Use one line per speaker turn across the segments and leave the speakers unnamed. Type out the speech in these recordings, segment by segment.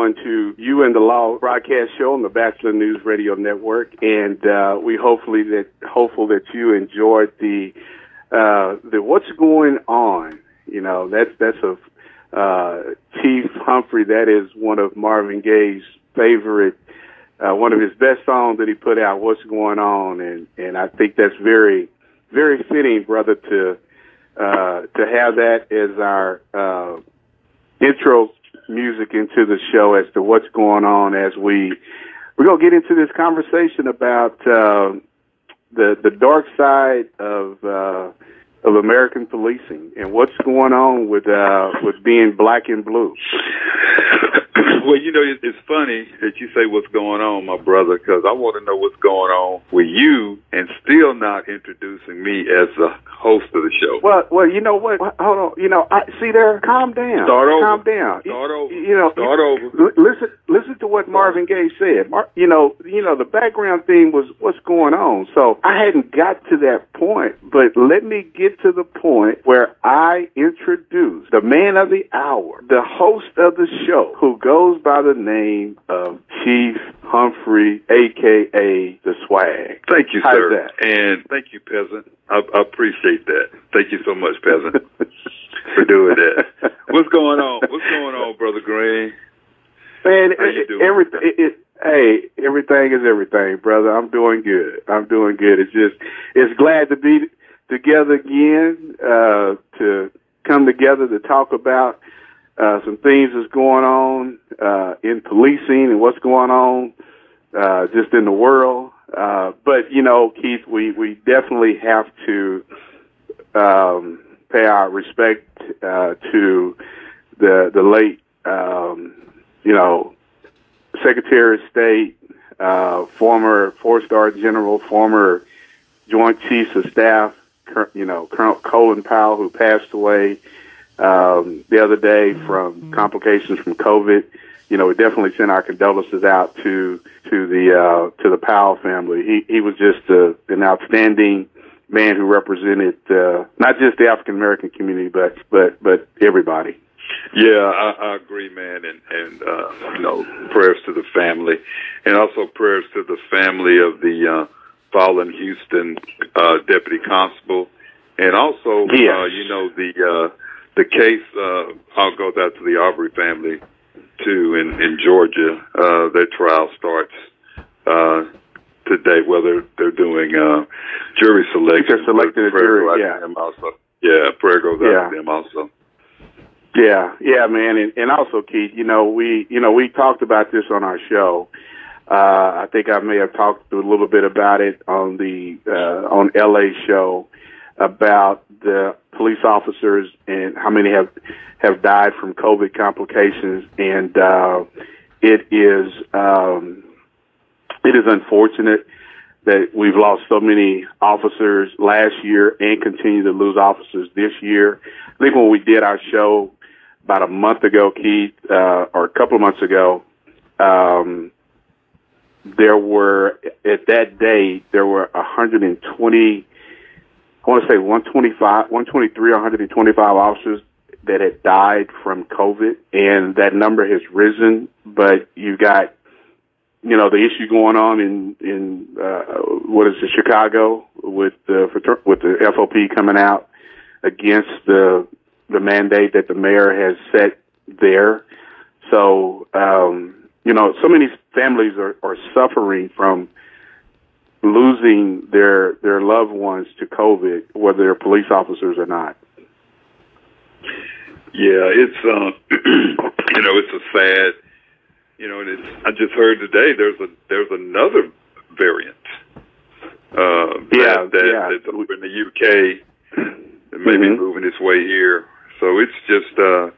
everyone to you and the Law broadcast show on the Bachelor News Radio Network, and uh, we hopefully that hopeful that you enjoyed the uh, the what's going on. You know, that's that's a uh, Chief Humphrey. That is one of Marvin Gaye's favorite, uh, one of his best songs that he put out. What's going on, and and I think that's very very fitting, brother, to uh, to have that as our uh, intro music into the show as to what's going on as we we're gonna get into this conversation about uh, the the dark side of uh, of American policing and what's going on with uh, with being black and blue.
well, you know, it's funny that you say what's going on, my brother, because I want to know what's going on with you and still not introducing me as the host of the show.
Well, well, you know what? Hold on. You know, I see there. Calm down.
Start over.
Calm down.
Start over.
You know,
Start
you,
over.
Listen, listen to what Marvin Gaye said. Mar- you know, you know, the background theme was what's going on. So I hadn't got to that point, but let me get to the point where I introduce the man of the hour, the host of the show, who goes by the name of Chief Humphrey, aka the Swag.
Thank you,
How's
sir.
that?
And thank you, Peasant. I, I appreciate that. Thank you so much, Peasant, for doing that. What's going on? What's going on, Brother Green?
Man,
How you
it-
doing?
everything. It, it, hey, everything is everything, brother. I'm doing good. I'm doing good. It's just, it's glad to be together again, uh, to come together to talk about uh, some things that's going on uh, in policing and what's going on uh, just in the world. Uh, but you know, Keith, we we definitely have to um, pay our respect uh, to the the late, um, you know, Secretary of State, uh, former four-star general, former Joint Chiefs of Staff, you know, Colonel Colin Powell, who passed away um, the other day from complications from COVID. You know, we definitely send our condolences out to to the uh, to the Powell family. He he was just uh, an outstanding man who represented uh, not just the African American community, but but but everybody.
Yeah, I, I agree, man, and and uh, you know, prayers to the family, and also prayers to the family of the uh, fallen Houston uh, deputy constable, and also,
Yes.
uh, you know, the uh, the case. Uh, I'll go out to the Arbery family too in in Georgia. Uh, their trial starts uh, today. Whether they're doing uh, jury selection,
They're selecting a jury,
goes out to
yeah.
them also. Yeah, prayer goes out
Yeah.
to them also.
Yeah, yeah, man, and, and also Keith, you know, we you know we talked about this on our show. Uh, I think I may have talked a little bit about it on the uh, on LA show about the police officers and how many have have died from COVID complications, and uh, it is um, it is unfortunate that we've lost so many officers last year and continue to lose officers this year. I think when we did our show about a month ago, Keith, uh, or a couple of months ago, um, there were at that day there were 120. I want to say 125, 123, 125 officers that had died from COVID, and that number has risen. But you've got, you know, the issue going on in in uh, what is it, Chicago with the with the FOP coming out against the the mandate that the mayor has set there. So, um, you know, so many families are, are suffering from losing their their loved ones to COVID, whether they're police officers or not.
Yeah, it's uh, you know, it's a sad, you know, and it's. I just heard today there's a there's another variant. Uh,
Yeah,
that, that,
yeah.
that's over in the UK. maybe may be
Mhm.
moving its way here. So it's just uh,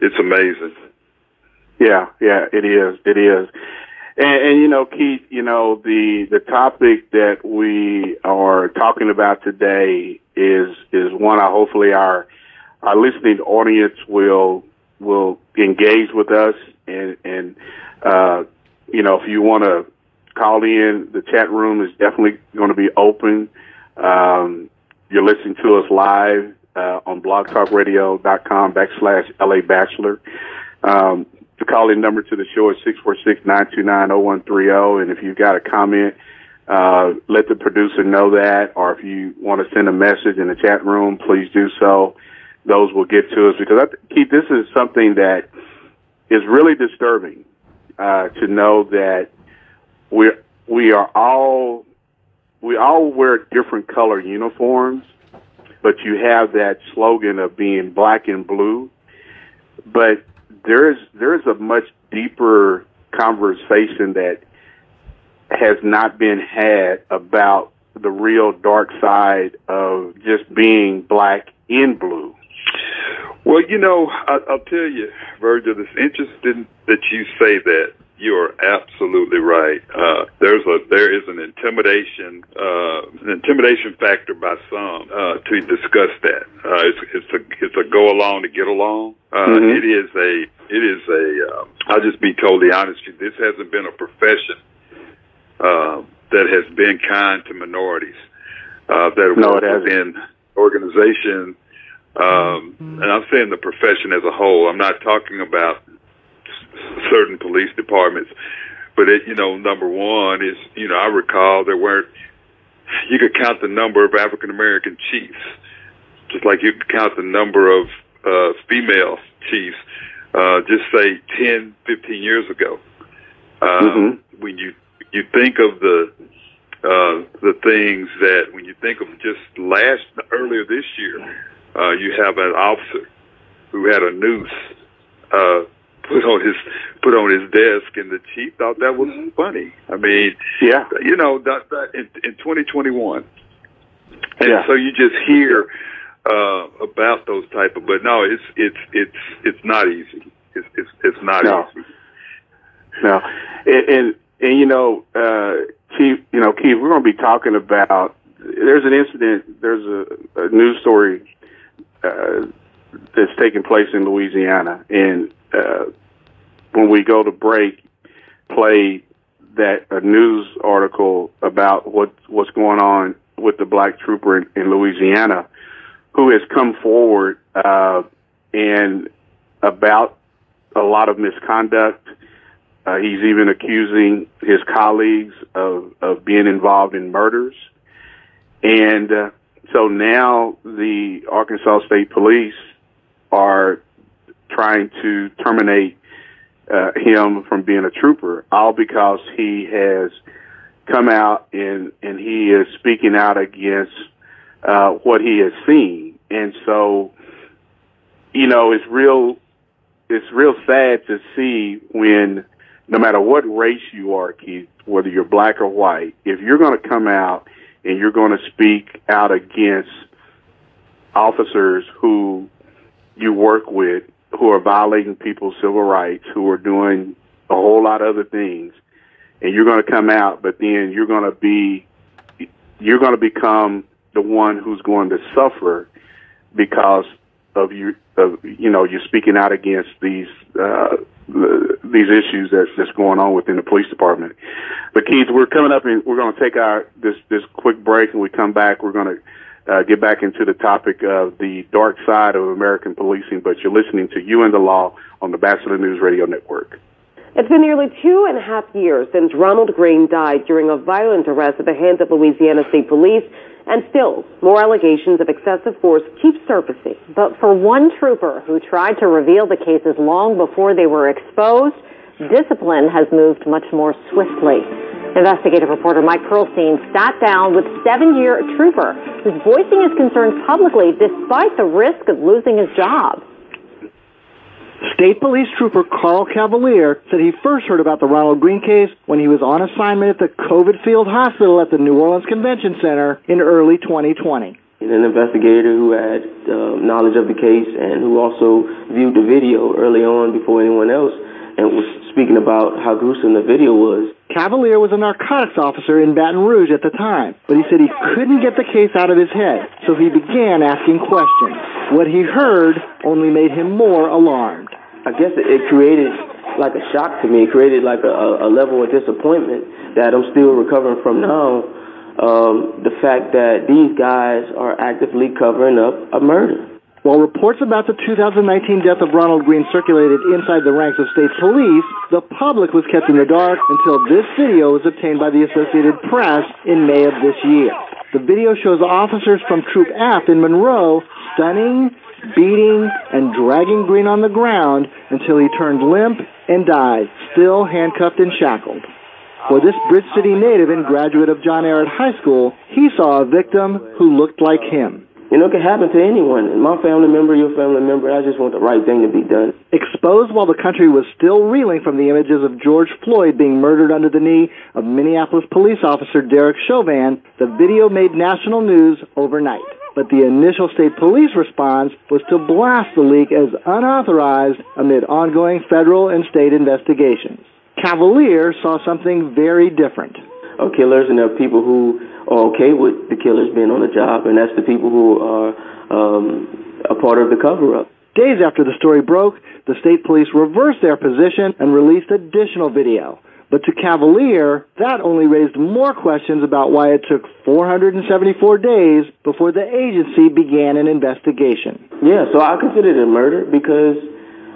it's amazing.
Yeah, yeah, it is. It is. And, and you know, Keith, you know, the the topic that we are talking about today is is one I hopefully our our listening audience will will engage with us and and uh you know, if you want to call in, the chat room is definitely going to be open. Um you're listening to us live uh, on blogtalkradio.com backslash LA Bachelor. Um, call-in number to the show is 646-929-0130. And if you've got a comment, uh, let the producer know that, or if you want to send a message in the chat room, please do so. Those will get to us because I, Keith, this is something that is really disturbing uh, to know that we we are all we all wear different color uniforms, but you have that slogan of being black and blue. But there is there is a much deeper conversation that has not been had about the real dark side of just being black in blue.
Well, you know, I, I'll tell you, Virgil, it's interesting that you say that. You are absolutely right. Uh, there's a there is an intimidation uh, an intimidation factor by some uh, to discuss that. Uh, it's it's a it's a go along to get along. Uh, mm-hmm. It is a it is a. Uh, I'll just be totally honest with you. This hasn't been a profession uh, that has been kind to minorities. Uh, that
no, work within
organization, um, mm-hmm. and I'm saying the profession as a whole. I'm not talking about certain police departments, but it, you know, number one is you know I recall there weren't. You could count the number of African American chiefs, just like you could count the number of uh, female chiefs. Uh, just say 10, 15 years ago. Um, mm-hmm. When you you think of the uh, the things that when you think of just last earlier this year, uh, you have an officer who had a noose uh, put on his put on his desk, and the chief thought that was funny. I mean,
yeah,
you know, that, that in, in 2021, and yeah. so you just hear uh, about those type of. But no, it's it's it's it's not easy. It's it's, it's not
no.
easy.
No, and, and and you know, uh, Chief, you know, Keith, we're going to be talking about. There's an incident. There's a, a news story uh, that's taking place in Louisiana, and uh, when we go to break, play that a news article about what what's going on with the black trooper in, in Louisiana, who has come forward uh, and about a lot of misconduct uh, he's even accusing his colleagues of, of being involved in murders. And uh, so now the Arkansas State Police are trying to terminate uh, him from being a trooper, all because he has come out and, and he is speaking out against uh, what he has seen. And so, you know, it's real, it's real sad to see when no matter what race you are, Keith, whether you're black or white, if you're going to come out and you're going to speak out against officers who you work with who are violating people's civil rights, who are doing a whole lot of other things, and you're going to come out, but then you're going to be, you're going to become the one who's going to suffer because of you, of, you know, you're speaking out against these, uh, these issues that's, going on within the police department. But Keith, we're coming up and we're going to take our this this quick break, and we come back. We're going to uh, get back into the topic of the dark side of American policing. But you're listening to You and the Law on the Batchelor News Radio Network.
It's been nearly two and a half years since Ronald Greene died during a violent arrest at the hands of Louisiana State Police. And still, more allegations of excessive force keep surfacing.
But for one trooper who tried to reveal the cases long before they were exposed, discipline has moved much more swiftly. Investigative reporter Mike Perlstein sat down with seven-year trooper who's voicing his concerns publicly despite the risk of losing his job.
State Police Trooper Carl Cavalier said he first heard about the Ronald Greene case when he was on assignment at the COVID Field Hospital at the New Orleans Convention Center in early 2020.
He's An investigator who had uh, knowledge of the case and who also viewed the video early on before anyone else and was speaking about how gruesome the video was.
Cavalier was a narcotics officer in Baton Rouge at the time, but he said he couldn't get the case out of his head, so he began asking questions. What he heard only made him more alarmed.
I guess it created like a shock to me. It created like a, a level of disappointment that I'm still recovering from now. Um, the fact that these guys are actively covering up a murder.
While reports about the 2019 death of Ronald Greene circulated inside the ranks of state police, the public was kept in the dark until this video was obtained by the Associated Press in May of this year. The video shows officers from Troop F in Monroe stunning, beating, and dragging Greene on the ground until he turned limp and died, still handcuffed and shackled. For this Bridge City native and graduate of John Ehret High School, he saw a victim who looked like him.
You know, it can happen to anyone. My family member, your family member, I just want the right thing to be done.
Exposed while the country was still reeling from the images of George Floyd being murdered under the knee of Minneapolis police officer Derek Chauvin, the video made national news overnight. But the initial state police response was to blast the leak as unauthorized amid ongoing federal and state investigations. Cavalier saw something very different.
Of killers, and there are people who are okay with the killers being on the job, and that's the people who are um, a part of the cover up.
Days after the story broke, the state police reversed their position and released additional video. But to Cavalier, that only raised more questions about why it took 474 days before the agency began an investigation.
Yeah, so I consider it a murder because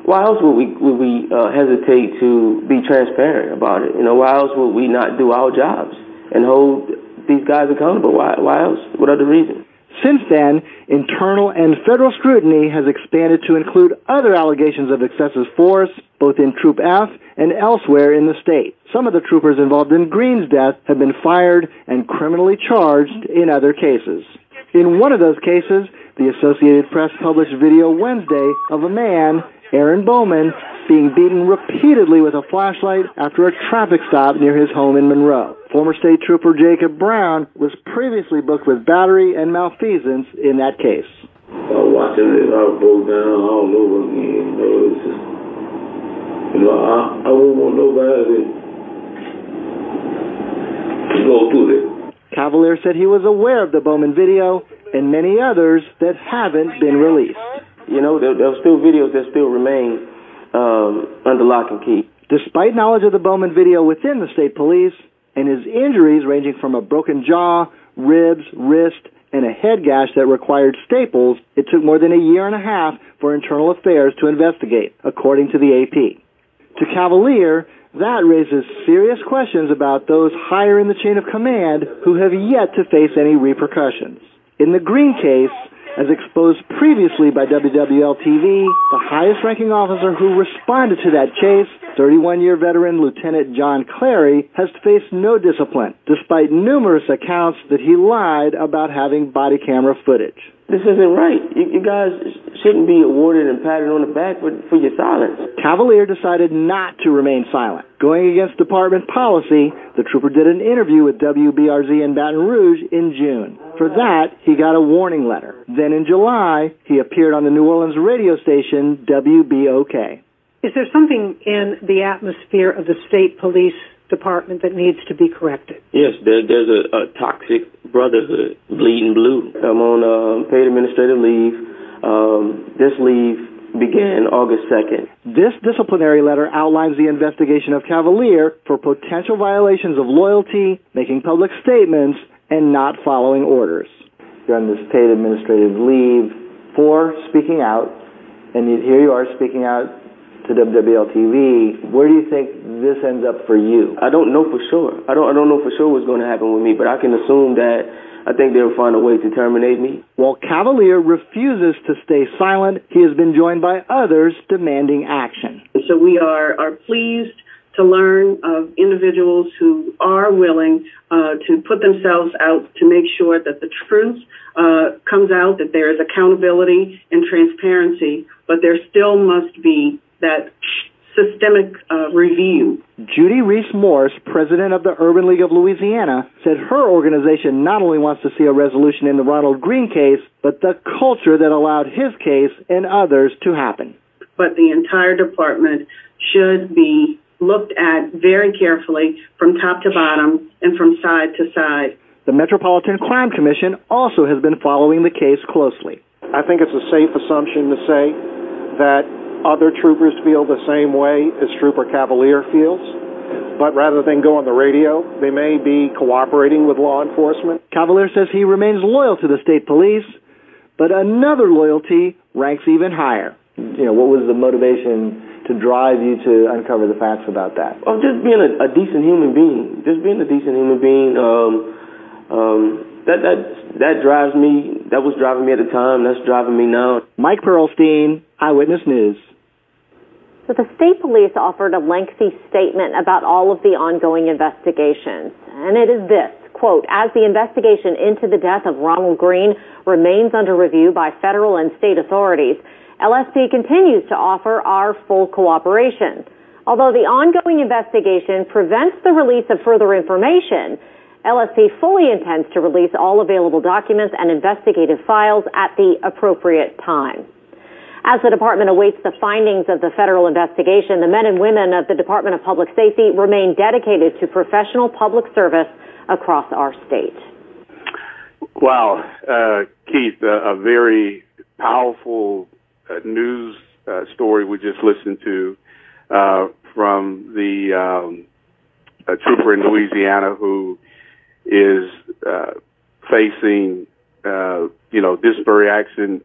why else would we would we uh, hesitate to be transparent about it? You know, why else would we not do our jobs and hold these guys accountable? Why why else? What other reason?
Since then, internal and federal scrutiny has expanded to include other allegations of excessive force, both in Troop F and elsewhere in the state. Some of the troopers involved in Greene's death have been fired and criminally charged in other cases. In one of those cases, the Associated Press published video Wednesday of a man Aaron Bowman being beaten repeatedly with a flashlight after a traffic stop near his home in Monroe. Former State Trooper Jacob Brown was previously booked with battery and malfeasance in that case.
Uh, watching it all broke down all over again, you know, it's just, you know, I, I wouldn't want nobody to go through that.
Cavalier said he was aware of the Bowman video and many others that haven't been released.
You know, there, there are still videos that still remain um, under lock and key.
Despite knowledge of the Bowman video within the state police and his injuries ranging from a broken jaw, ribs, wrist, and a head gash that required staples, it took more than a year and a half for Internal Affairs to investigate, according to the AP. To Cavalier, that raises serious questions about those higher in the chain of command who have yet to face any repercussions. In the Green case, as exposed previously by WWL TV, the highest ranking officer who responded to that chase, 31 year veteran Lieutenant John Clary, has faced no discipline, despite numerous accounts that he lied about having body camera footage.
This isn't right. You, you guys shouldn't be awarded and patted on the back for, for your silence.
Cavalier decided not to remain silent. Going against department policy, the trooper did an interview with WBRZ in Baton Rouge in June. For that, he got a warning letter. Then in July, he appeared on the New Orleans radio station WBOK.
Is there something in the atmosphere of the state police department that needs to be corrected?
Yes, there, there's a, a toxic brotherhood, bleeding blue. I'm on uh, paid administrative leave. Um, this leave began August 2nd.
This disciplinary letter outlines the investigation of Cavalier for potential violations of loyalty, making public statements, and not following orders. You're on this paid administrative leave for speaking out, and here you are speaking out to WWL TV. Where do you think this ends up for you?
I don't know for sure. I don't. I don't know for sure what's going to happen with me, but I can assume that I think they'll find a way to terminate me.
While Cavalier refuses to stay silent, he has been joined by others demanding action.
So we are are pleased to learn of individuals who are willing uh, to put themselves out to make sure that the truth uh, comes out, that there is accountability and transparency, but there still must be that systemic uh, review.
Judy Reese Morse, president of the Urban League of Louisiana, said her organization not only wants to see a resolution in the Ronald Greene case, but the culture that allowed his case and others to happen.
But the entire department should be looked at very carefully from top to bottom and from side to side.
The Metropolitan Crime Commission also has been following the case closely.
I think it's a safe assumption to say that other troopers feel the same way as Trooper Cavalier feels. But rather than go on the radio, they may be cooperating with law enforcement.
Cavalier says he remains loyal to the state police, but another loyalty ranks even higher.
You know, what was the motivation to drive you to uncover the facts about that?
Oh, just being a, a decent human being. Just being a decent human being. Um, um, that that that drives me. That was driving me at the time. That's driving me now.
Mike Perlstein, Eyewitness News.
So the state police offered a lengthy statement about all of the ongoing investigations, and it is this quote, as the investigation into the death of Ronald Greene remains under review by federal and state authorities, LSP continues to offer our full cooperation. Although the ongoing investigation prevents the release of further information, LSP fully intends to release all available documents and investigative files at the appropriate time. As the department awaits the findings of the federal investigation, the men and women of the Department of Public Safety remain dedicated to professional public service across our state.
Wow, uh, Keith, uh, a very powerful uh, news uh, story we just listened to uh, from the um, trooper in Louisiana who is uh, facing, you know, disciplinary action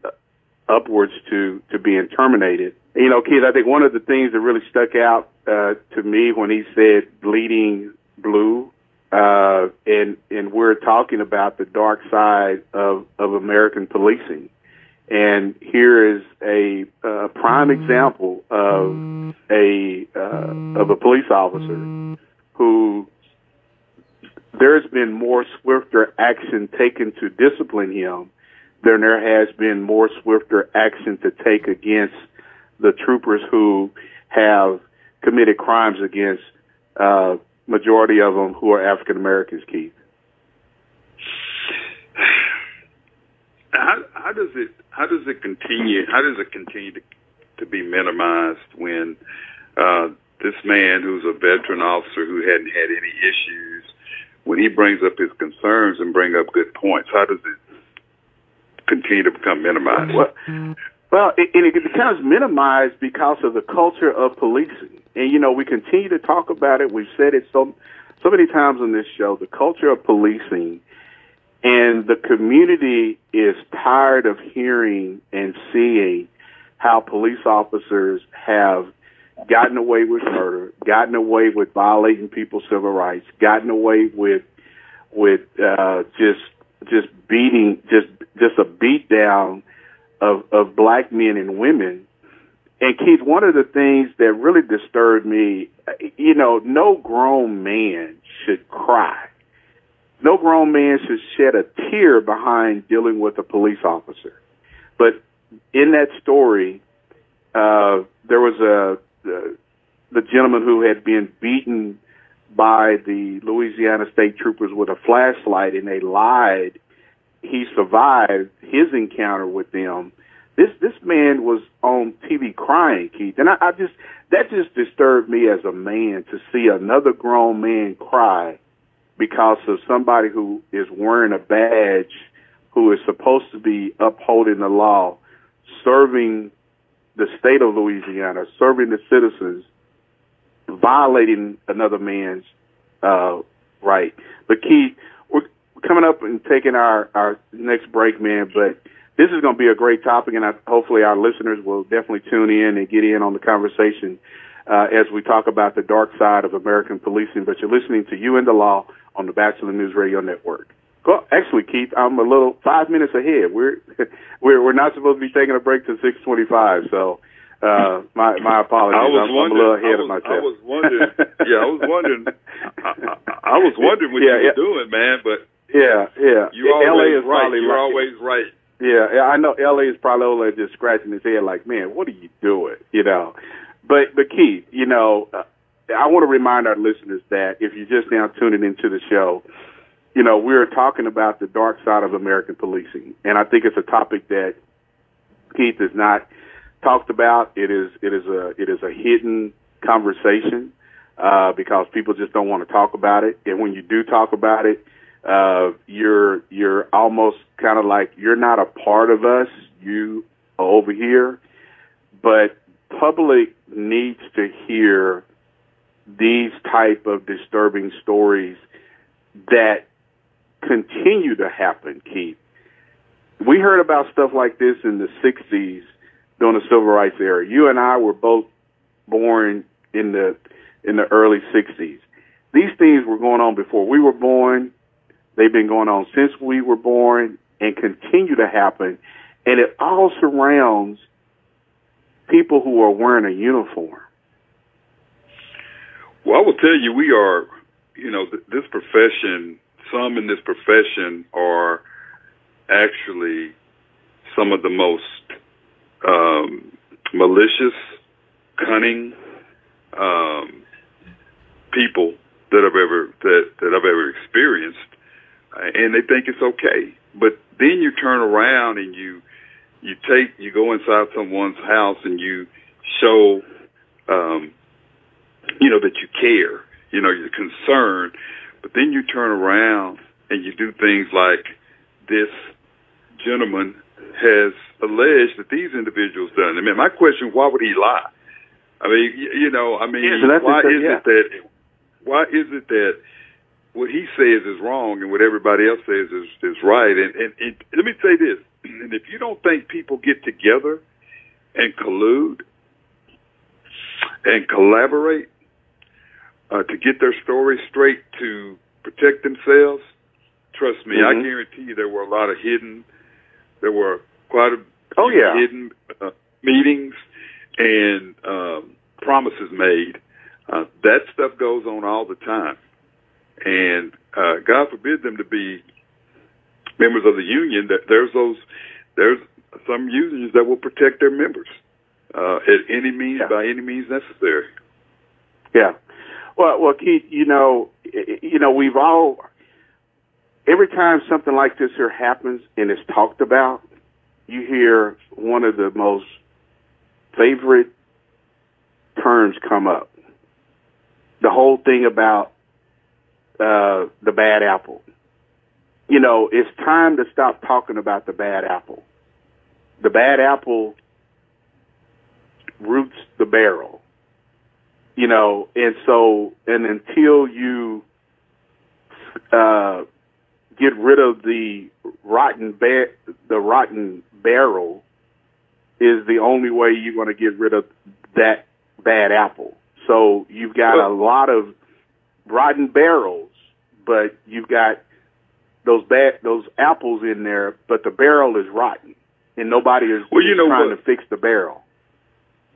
upwards to to being terminated. You know, Keith, I think one of the things that really stuck out to me when he said bleeding blue uh, and and we're talking about the dark side of of American policing. And here is a uh, prime example of a uh, of a police officer who there's been more swifter action taken to discipline him than there has been more swifter action to take against the troopers who have committed crimes against uh, majority of them who are African Americans, Keith?
How, how does it how does it continue how does it continue to to be minimized when uh, this man who's a veteran officer who hadn't had any issues when he brings up his concerns and bring up good points how does it continue to become minimized
well, well it, it becomes minimized because of the culture of policing and you know, we continue to talk about it. We've said it so so many times on this show. The culture of policing and the community is tired of hearing and seeing how police officers have gotten away with murder, gotten away with violating people's civil rights, gotten away with with uh, just just beating just just a beat down of of black men and women and Keith, one of the things that really disturbed me, you know, no grown man should cry. No grown man should shed a tear behind dealing with a police officer. But in that story, uh, there was a, the, the gentleman who had been beaten by the Louisiana state troopers with a flashlight and they lied. He survived his encounter with them this this man was on TV crying, Keith, and I, I just that just disturbed me as a man to see another grown man cry because of somebody who is wearing a badge, who is supposed to be upholding the law, serving the state of Louisiana, serving the citizens, violating another man's uh, right. But Keith, we're coming up and taking our our next break, man, but this is going to be a great topic, and I, hopefully our listeners will definitely tune in and get in on the conversation uh, as we talk about the dark side of American policing. But you're listening to You and the Law on the Batchelor News Radio Network. Well, actually, Keith, I'm a little five minutes ahead. We're we're we're not supposed to be taking a break to six twenty-five, so uh, my my apologies.
I was
I'm,
wondering,
I'm a little ahead
I was,
of myself.
I was wondering. yeah, I was wondering. I, I, I was wondering what
yeah,
you were doing, man. But
yeah, yeah.
you always
LA is
right.
probably
You're
right.
always right.
Yeah, yeah, I know LA is probably over just scratching his head like, man, what are you doing? You know, but but Keith, you know, uh, I want to remind our listeners that if you're just now tuning into the show, you know, we're talking about the dark side of American policing, and I think it's a topic that Keith is not talked about. It is it is a it is a hidden conversation uh, because people just don't want to talk about it, and when you do talk about it uh, you're you're almost kind of like you're not a part of us. You are over here, but public needs to hear these type of disturbing stories that continue to happen. Keith, we heard about stuff like this in the '60s during the civil rights era. You and I were both born in the in the early '60s. These things were going on before we were born. They've been going on since we were born and continue to happen. And it all surrounds people who are wearing a uniform.
Well, I will tell you, we are, you know, th- this profession, some in this profession are actually some of the most um, malicious, cunning um, people that I've ever that that I've ever experienced, uh, and they think it's okay. But then you turn around and you you take you go inside someone's house and you show um, you know that you care, you know you're concerned, but then you turn around and you do things like this gentleman has alleged that these individuals done. I mean, my question: Why would he lie? I mean, you, you know, I mean,
Yeah,
why is
yeah.
it that why is it that what he says is wrong and what everybody else says is is right? And and, and let me say this: and if you don't think people get together and collude and collaborate uh, to get their story straight to protect themselves, trust me, I
Mhm.
guarantee you there were a lot of hidden, there were quite a
Oh,
few
yeah.
hidden uh, meetings and um, promises made. Uh, that stuff goes on all the time, and uh, God forbid them to be members of the union. That there's those, there's some unions that will protect their members uh, at any means by any means necessary.
Yeah. Well, well, Keith, you know, you know, we've all every time something like this here happens and it's talked about, you hear one of the most favorite terms come up. The whole thing about uh, the bad apple. You know, it's time to stop talking about the bad apple. The bad apple roots the barrel you know, and so, and until you uh, get rid of the rotten ba- the rotten barrel, is the only way you're going to get rid of that bad apple. So you've got a lot of rotten barrels, but you've got those bad those apples in there, but the barrel is rotten, and nobody is,
Well, you know
trying
what?
to fix the barrel.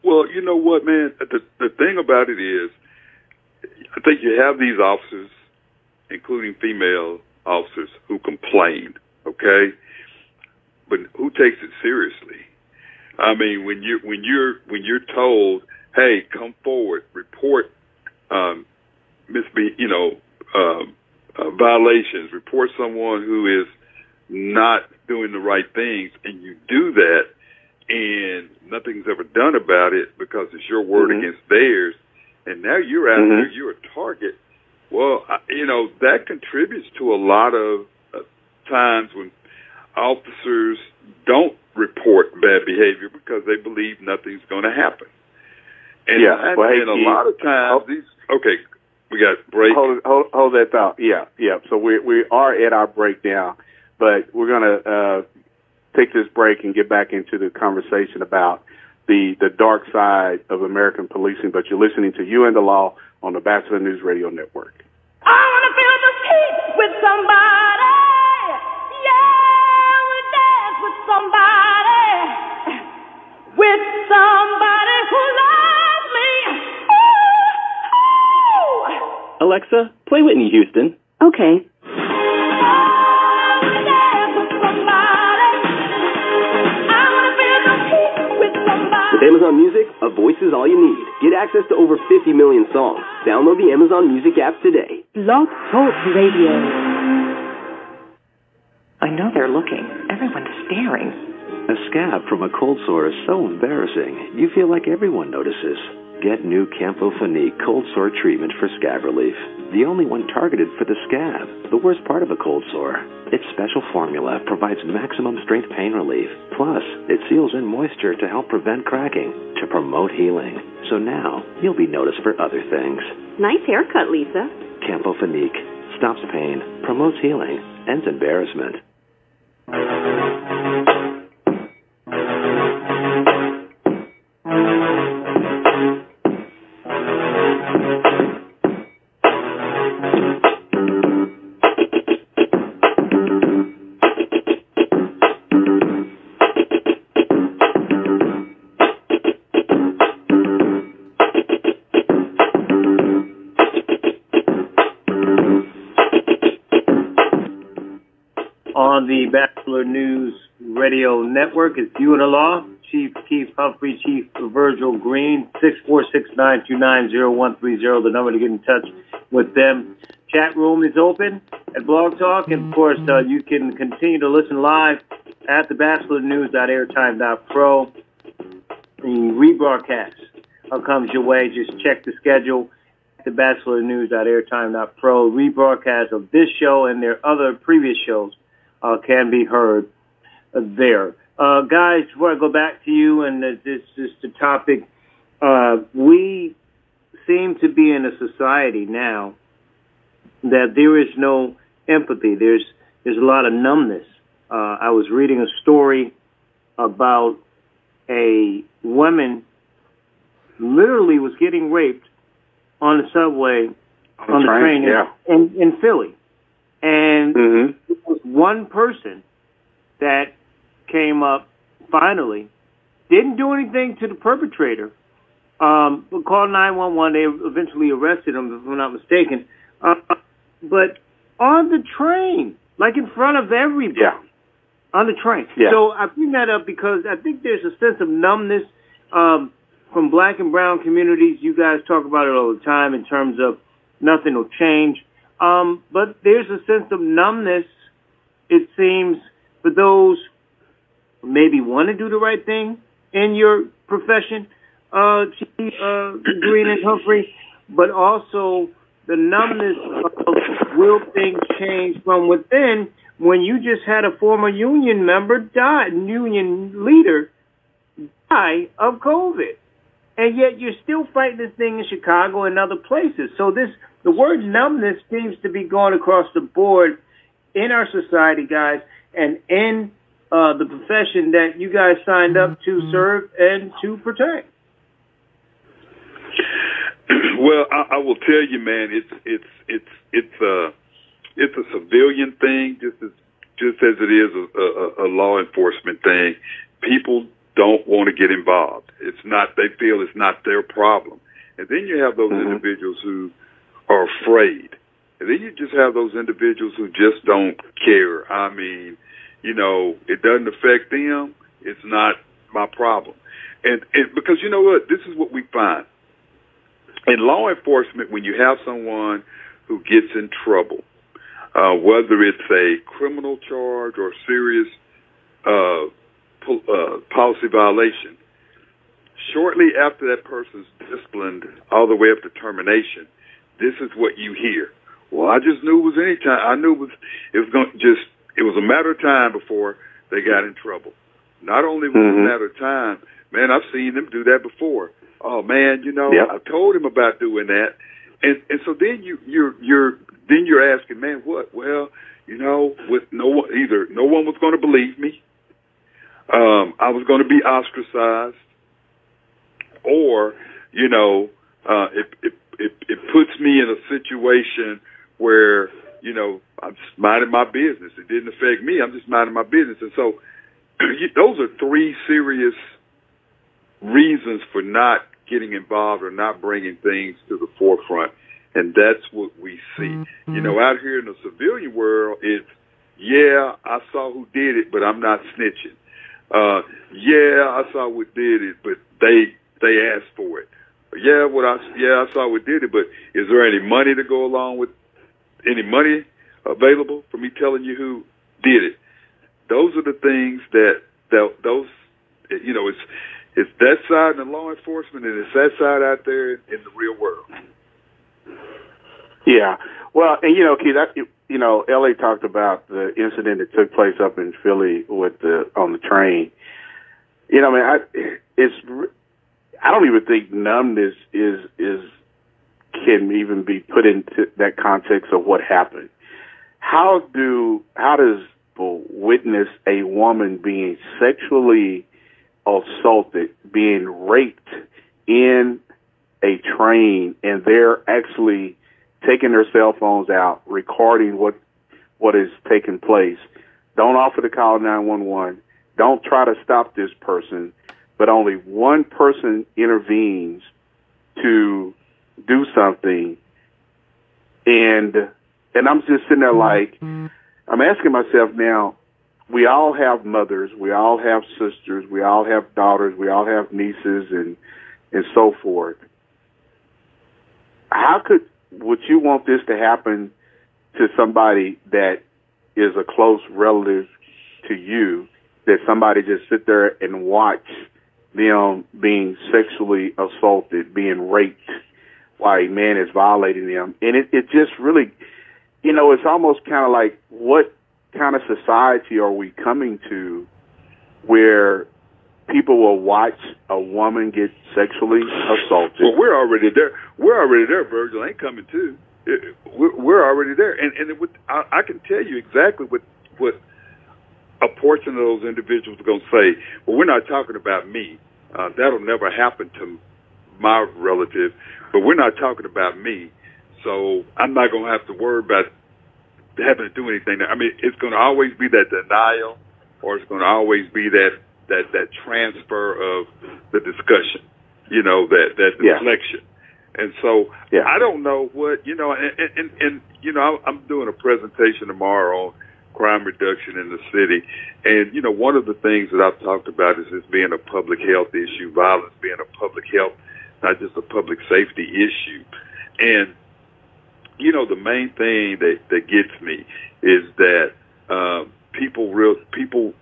Well, you know what, man? The the thing about it is, I think you have these officers, including female officers, who complain. Okay, but who takes it seriously? I mean, when you when you're when you're told, "Hey, come forward, report, um, misbe- you know, um, uh, violations, report someone who is not doing the right things," and you do that, and nothing's ever done about it because it's your word
Mhm.
against theirs, and now you're out there,
Mhm.
you're a target. Well, you know that contributes to a lot of uh, times when officers don't report bad behavior because they believe nothing's going to happen. And,
Yeah,
and,
well, hey,
and a lot of times these. Okay, we got break.
Hold, hold, hold that thought. Yeah, yeah. So we we are at our breakdown, but we're gonna uh, take this break and get back into the conversation about the the dark side of American policing. But you're listening to You and the Law on the Bachelor News Radio Network.
I wanna feel the heat with somebody. Yeah, we dance with somebody. With somebody who loves me. Ooh, ooh.
Alexa, play Whitney Houston.
Okay. Oh, dance with somebody. I wanna feel the heat with somebody.
With Amazon Music, a voice is all you need. Get access to over 50 million songs. Download the Amazon Music app today.
Blog Talk Radio.
I know they're looking. Everyone's staring.
A scab from a cold sore is so embarrassing, you feel like everyone notices. Get new Campho-Phenique cold sore treatment for scab relief. The only one targeted for the scab, the worst part of a cold sore. Its special formula provides maximum strength pain relief. Plus, it seals in moisture to help prevent cracking, to promote healing. So now, you'll be noticed for other things.
Nice haircut, Lisa.
Campho-Phenique stops pain, promotes healing, ends embarrassment.
Bachelor News Radio Network. It's you and the law. Chief Keith Humphrey, Chief Virgil Green, 646-929-0130, the number to get in touch with them. Chat room is open at Blog Talk, and of course, uh, you can continue to listen live at the bachelornews.airtime.pro. The rebroadcast uh, comes your way. Just check the schedule at the bachelornews.airtime.pro. Rebroadcast of this show and their other previous shows uh, can be heard there. Uh, guys, before I go back to you, and uh, this is the topic, uh, we seem to be in a society now that there is no empathy. There's there's a lot of numbness. Uh, I was reading a story about a woman literally was getting raped on the subway
On
on,
the
the
train,
train,
yeah.
in, in Philly, and
Mhm.
it was one person that came up finally didn't do anything to the perpetrator, um, but called 911. They eventually arrested him, if I'm not mistaken. Uh, but on the train, like in front of everybody.
Yeah.
On the train.
Yeah.
So I bring that up because I think there's a sense of numbness um, from black and brown communities. You guys talk about it all the time in terms of nothing will change. Um, but there's a sense of numbness, it seems, for those who maybe want to do the right thing in your profession, uh, Chief uh, Green and Humphrey, but also the numbness of will things change from within when you just had a former union member die, union leader die of COVID. And yet you're still fighting this thing in Chicago and other places. So this, the word numbness seems to be going across the board in our society, guys, and in uh, the profession that you guys signed up to serve and to protect.
well, I, I will tell you, man, it's it's it's it's a it's a civilian thing, just as just as it is a, a, a law enforcement thing. People don't want to get involved. It's not they feel it's not their problem, and then you have those individuals who are afraid, and then you just have those individuals who just don't care. I mean, you know, it doesn't affect them. It's not my problem, and, and because you know what, this is what we find in law enforcement when you have someone who gets in trouble, uh, whether it's a criminal charge or serious uh, pol- uh, policy violation, shortly after that person's disciplined all the way up to termination, this is what you hear. Well, I just knew it was any time. I knew it was it was going just it was a matter of time before they got in trouble. Not only was it a
Mhm.
matter of time, man, I've seen them do that before. Oh man, you know,
Yep.
I told him about doing that, and and so then you you're you're then you're asking, man, what? Well, you know, with no one either, no one was going to believe me. Um, I was going to be ostracized, or you know, uh, it, it it it puts me in a situation where you know I'm just minding my business. It didn't affect me. I'm just minding my business, and so those are three serious reasons for not getting involved or not bringing things to the forefront. And that's what we see. You know, out here in the civilian world, it's, yeah, I saw who did it, but I'm not snitching. Uh, yeah, I saw what did it, but they, they asked for it. Yeah, what I, yeah, I saw what did it, but is there any money to go along with, any money available for me telling you who did it? Those are the things that, that those, you know, it's, it's that side in the law enforcement and it's that side out there in the real world.
Yeah. Well, and you know, Keith, I, you know, LA talked about the incident that took place up in Philly with the on the train. You know, I mean, I it's I don't even think numbness is is can even be put into that context of what happened. How do how does witness a woman being sexually assaulted, being raped in a train, and they're actually taking their cell phones out, recording what what is taking place. Don't offer to call 911. Don't try to stop this person, but only one person intervenes to do something. And and I'm just sitting there mm-hmm. like, I mean, I'm asking myself now, we all have mothers, we all have sisters, we all have daughters, we all have nieces and and so forth. How could would you want this to happen to somebody that is a close relative to you that somebody just sit there and watch them being sexually assaulted, being raped while a man is violating them. And it, it just really, you know, it's almost kind of like what kind of society are we coming to where people will watch a woman get sexually assaulted?
Well, we're already there. We're already there, Virgil. Ain't coming too. We're we're already there, and and it would, I, I can tell you exactly what what a portion of those individuals are going to say. Well, we're not talking about me. Uh, that'll never happen to my relative, but we're not talking about me. So I'm not going to have to worry about having to do anything. I mean, it's going to always be that denial, or it's going to always be that that that transfer of the discussion. You know, that that
Yeah.
deflection. And so
Yeah.
I don't know what you know, and, and, and, you know, I'm- I'm doing a presentation tomorrow on crime reduction in the city, and you know, one of the things that I've talked about is this being a public health issue, violence being a public health, not just a public safety issue, and you know, the main thing that that gets me is that uh, people real people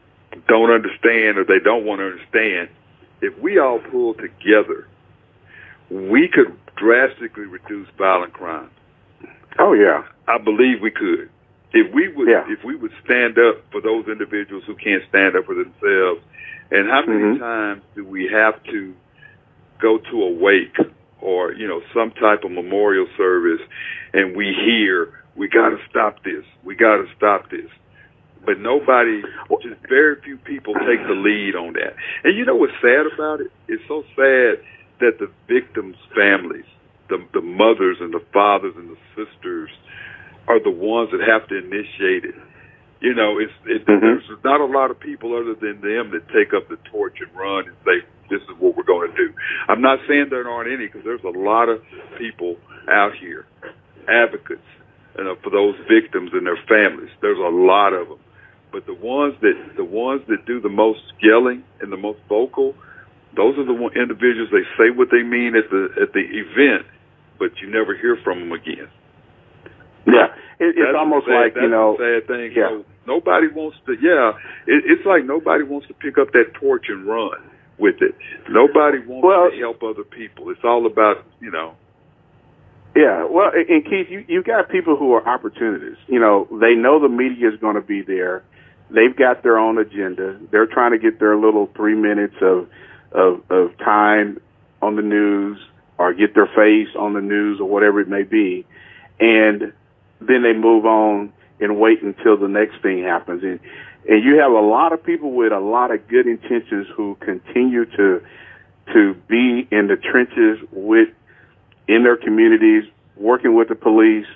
don't understand or they don't want to understand. If we all pull together, we could drastically reduce violent crime.
Oh yeah.
I believe we could. If we would,
Yeah.
if we would stand up for those individuals who can't stand up for themselves, and how many
Mhm.
times do we have to go to a wake or you know some type of memorial service, and we hear we got to stop this, we got to stop this, but nobody, just very few people take the lead on that. And you know what's sad about it? It's so sad that the victims' families, the the mothers and the fathers and the sisters, are the ones that have to initiate it. You know, it's it,
Mhm.
there's not a lot of people other than them that take up the torch and run and say, "This is what we're going to do." I'm not saying there aren't any, because there's a lot of people out here, advocates, you know, for those victims and their families. There's a lot of them, but the ones that the ones that do the most yelling and the most vocal, those are the individuals. They say what they mean at the at the event, but you never hear from them again.
Yeah. It, it's almost
sad-
like, you know,
sad thing.
yeah.
So nobody wants to. Yeah, it, it's like nobody wants to pick up that torch and run with it. Nobody wants
Well-
to help other people. It's all about you know.
Yeah, well, and and Keith, you you got people who are opportunists. You know, they know the media is going to be there. They've got their own agenda. They're trying to get their little three minutes of of of time on the news, or get their face on the news, or whatever it may be, and then they move on and wait until the next thing happens. And and you have a lot of people with a lot of good intentions who continue to to be in the trenches with in their communities, working with the police.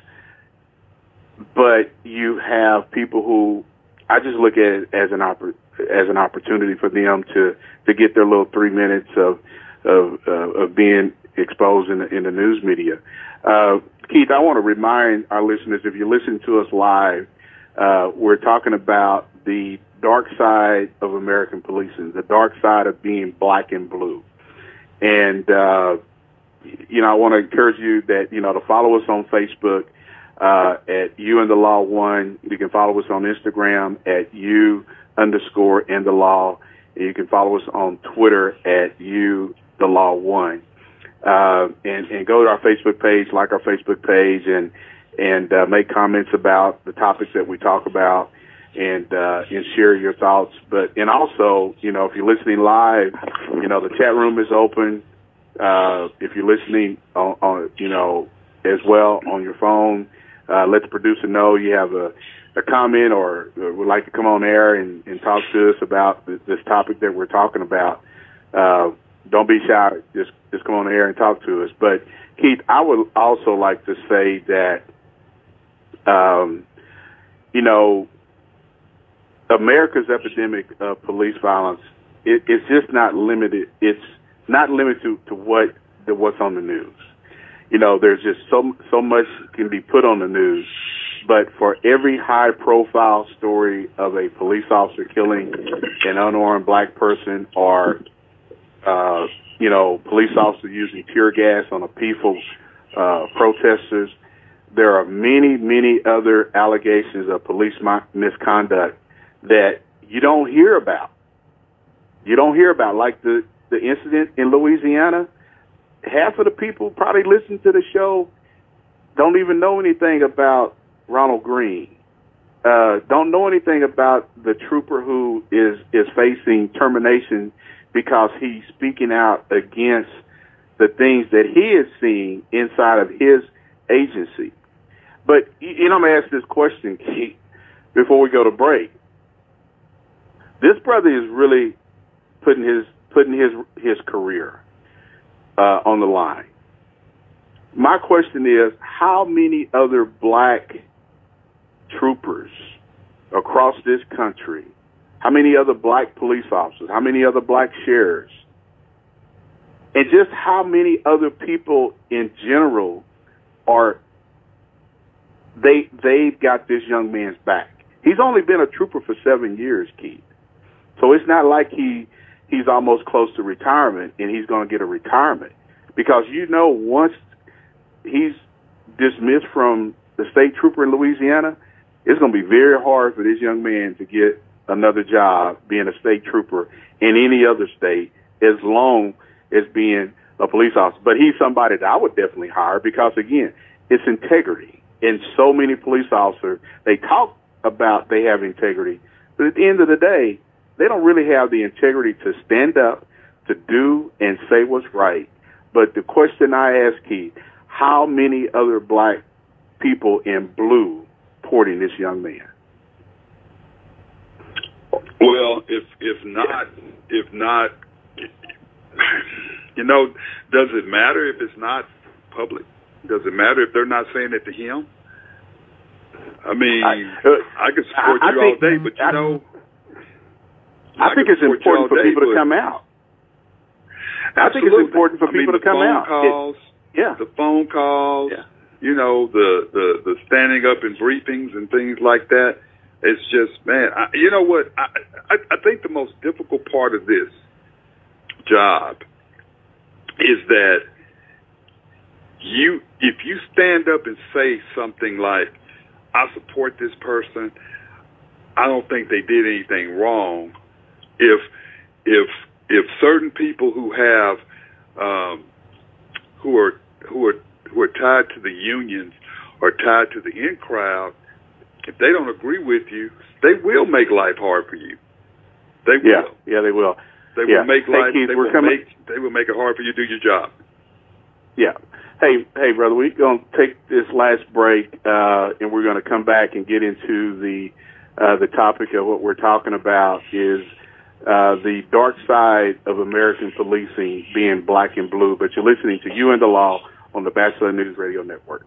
But you have people who I just look at it as an oppor- as an opportunity for them to to get their little three minutes of of uh, of being exposed in the, in the news media. Uh, Keith, I want to remind our listeners if you listen to us live, uh, we're talking about the dark side of American policing, the dark side of being black and blue, and uh, you know, I want to encourage you that, you know, to follow us on Facebook, uh, at you and the law one. You can follow us on Instagram at you underscore and the law. And you can follow us on Twitter at you the law one. Uh, and, and go to our Facebook page, like our Facebook page and, and, uh, make comments about the topics that we talk about and, uh, and share your thoughts. But, and also, you know, if you're listening live, you know, the chat room is open uh, if you're listening on, on, you know, as well on your phone, uh, let the producer know you have a, a comment or would like to come on air and, and talk to us about this topic that we're talking about. Uh, don't be shy. Just, just come on the air and talk to us. But Keith, I would also like to say that, um, you know, America's epidemic of police violence, it, it's just not limited. It's not limited to, to what the what's on the news. You know, there's just so so much can be put on the news, but for every high profile story of a police officer killing an unarmed black person or, uh, you know, police officers using tear gas on a peaceful, uh, protesters, there are many, many other allegations of police mi- misconduct that you don't hear about. You don't hear about, like the, the incident in Louisiana. Half of the people probably listen to the show don't even know anything about Ronald Greene. Uh, don't know anything about the trooper who is is facing termination because he's speaking out against the things that he is seeing inside of his agency. But you know, I'm gonna ask this question, Keith, before we go to break. This brother is really putting his putting his his career uh, on the line. My question is, how many other black troopers across this country, how many other black police officers, how many other black sheriffs, and just how many other people in general are they they've got this young man's back. He's only been a trooper for seven years, Keith. So it's not like he he's almost close to retirement and he's going to get a retirement because you know once he's dismissed from the state trooper in Louisiana, it's going to be very hard for this young man to get another job being a state trooper in any other state as long as being a police officer. But he's somebody that I would definitely hire because again, it's integrity. And so many police officers, they talk about they have integrity, but at the end of the day, they don't really have the integrity to stand up, to do and say what's right. But the question I ask Keith, how many other black people in blue supporting this young man?
Well, if if not, if not, you know, does it matter if it's not public? Does it matter if they're not saying it to him? I mean, I, uh, I could support
I, I
you
think,
all day, but you
I,
know,
I, think it's
support you all
important for
day,
people to come out. I think it's important for
I mean,
people
the
to come out. It- yeah.
the phone calls. You know, the the the standing up in briefings and things like that. It's just, man. I, you know what? I, I I think the most difficult part of this job is that you, if you stand up and say something like, "I support this person," I don't think they did anything wrong. If if if certain people who have um, who are who are who are tied to the unions or tied to the in crowd, if they don't agree with you, they will make life hard for you. They will.
Yeah, yeah, they will.
They
yeah.
will make
Hey,
life.
Keith,
they will
coming-
make. They will make it hard for you to do your job.
Yeah. Hey, hey, brother, we're going to take this last break, uh, and we're going to come back and get into the uh, the topic of what we're talking about is uh, the dark side of American policing being black and blue. But you're listening to You and the Law on the Bachelor News Radio Network.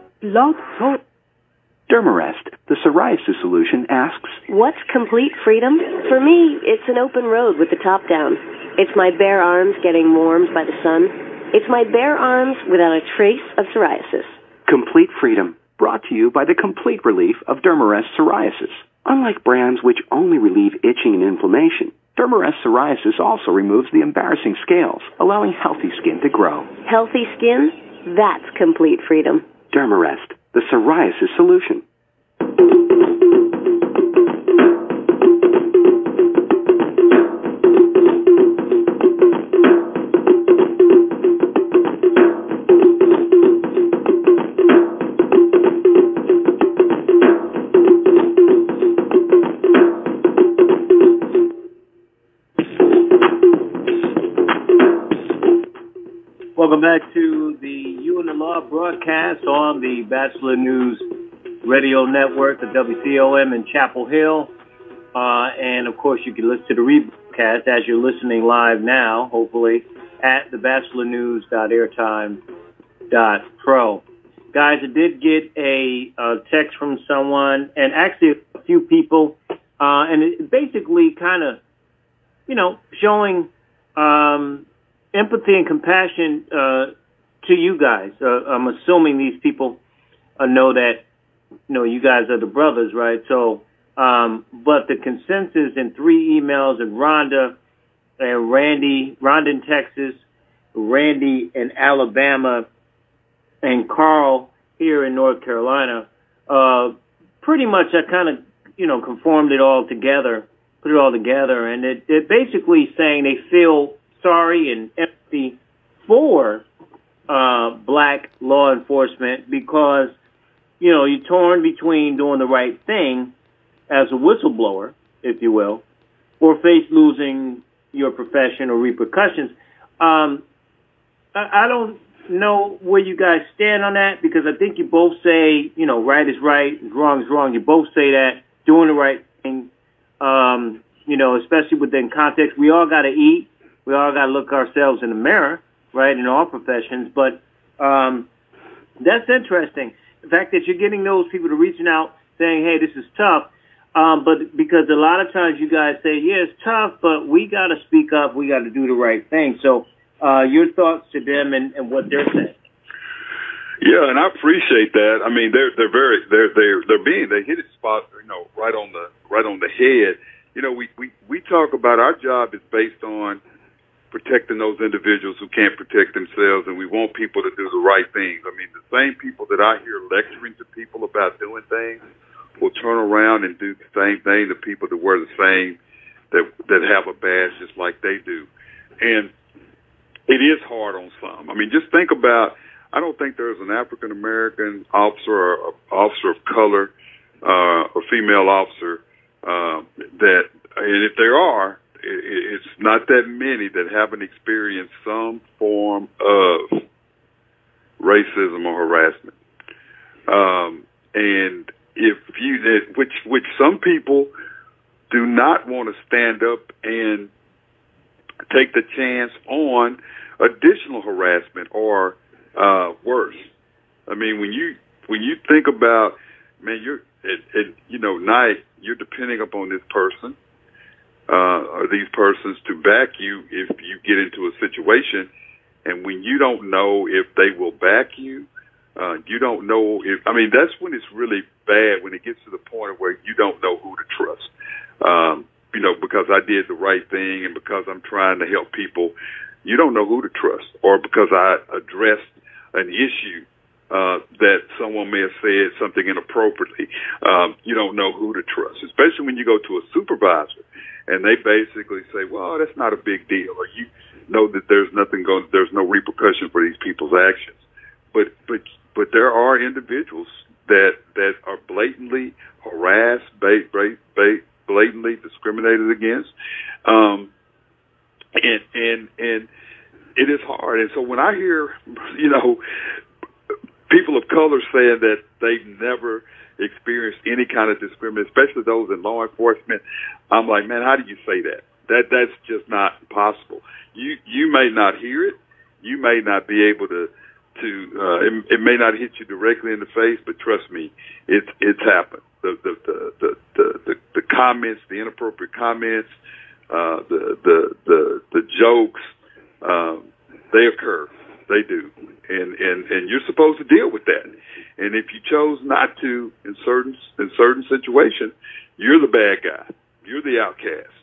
Blog Talk.
Dermarest, the psoriasis solution, asks,
What's complete freedom? For me, it's an open road with the top down. It's my bare arms getting warmed by the sun. It's my bare arms without a trace of psoriasis.
Complete Freedom, brought to you by the complete relief of Dermarest psoriasis. Unlike brands which only relieve itching and inflammation, Dermarest psoriasis also removes the embarrassing scales, allowing healthy skin to grow.
Healthy skin? That's complete freedom.
Dermarest, the psoriasis solution.
Welcome back to the the Law broadcast on the Bachelor News Radio Network, the WCOM in Chapel Hill. Uh, and of course, you can listen to the rebroadcast as you're listening live now, hopefully, at thebachelornews.airtime.pro. Guys, I did get a, a text from someone, and actually a few people, uh, and it basically kind of, you know, showing um, empathy and compassion uh, to you guys. Uh, I'm assuming these people uh, know that, you know, you guys are the brothers, right? So, um, but the consensus in three emails and Rhonda and Randy, Rhonda in Texas, Randy in Alabama, and Carl here in North Carolina, uh, pretty much I kind of, you know, conformed it all together, put it all together, and it, it basically saying they feel sorry and empty for uh, black law enforcement because, you know, you're torn between doing the right thing as a whistleblower, if you will, or face losing your profession or repercussions. Um, I, I don't know where you guys stand on that because I think you both say, you know, right is right, wrong is wrong. You both say that doing the right thing, um, you know, especially within context. We all got to eat. We all got to look ourselves in the mirror, right, in all professions. But um, that's interesting. The fact that you're getting those people to reaching out saying, hey, this is tough. Um, but because a lot of times you guys say, yeah, it's tough, but we got to speak up. We got to do the right thing. So, uh, your thoughts to them and, and what they're saying.
Yeah, and I appreciate that. I mean, they're they're very they're they're they're being they hit it spot you know right on the right on the head. You know, we we we talk about our job is based on protecting those individuals who can't protect themselves, and we want people to do the right things. I mean, the same people that I hear lecturing to people about doing things will turn around and do the same thing to people that wear the same that that have a badge just like they do, and it is hard on some. I mean, just think about. I don't think there's an African American officer or officer of color, uh, or female officer uh, that, and if there are, it's not that many that haven't experienced some form of racism or harassment. Um, and if you, which which some people do not want to stand up and take the chance on additional harassment or uh, worse. I mean, when you when you think about, man, you're it, it, you know, night you're depending upon this person uh, or these persons to back you if you get into a situation, and when you don't know if they will back you, uh, you don't know if. I mean, that's when it's really bad when it gets to the point where you don't know who to trust. Um, you know, because I did the right thing and because I'm trying to help people, you don't know who to trust, or because I addressed an issue uh, that someone may have said something inappropriately. Um, you don't know who to trust, especially when you go to a supervisor and they basically say, "Well, that's not a big deal," or you know that there's nothing going, there's no repercussion for these people's actions. But but but there are individuals that that are blatantly harassed, bait, bait, bait, blatantly discriminated against, um, and and and it is hard. And so when I hear, you know, people of color saying that they've never experienced any kind of discrimination, especially those in law enforcement, I'm like, man, how do you say that? That that's just not possible. You you may not hear it, you may not be able to to uh, it, it may not hit you directly in the face, but trust me, it's it's happened. The the the the the, the, the comments, the inappropriate comments, uh, the the the the jokes, um, they occur. They do, and and and you're supposed to deal with that. And if you chose not to in certain in certain situations, you're the bad guy. You're the outcast,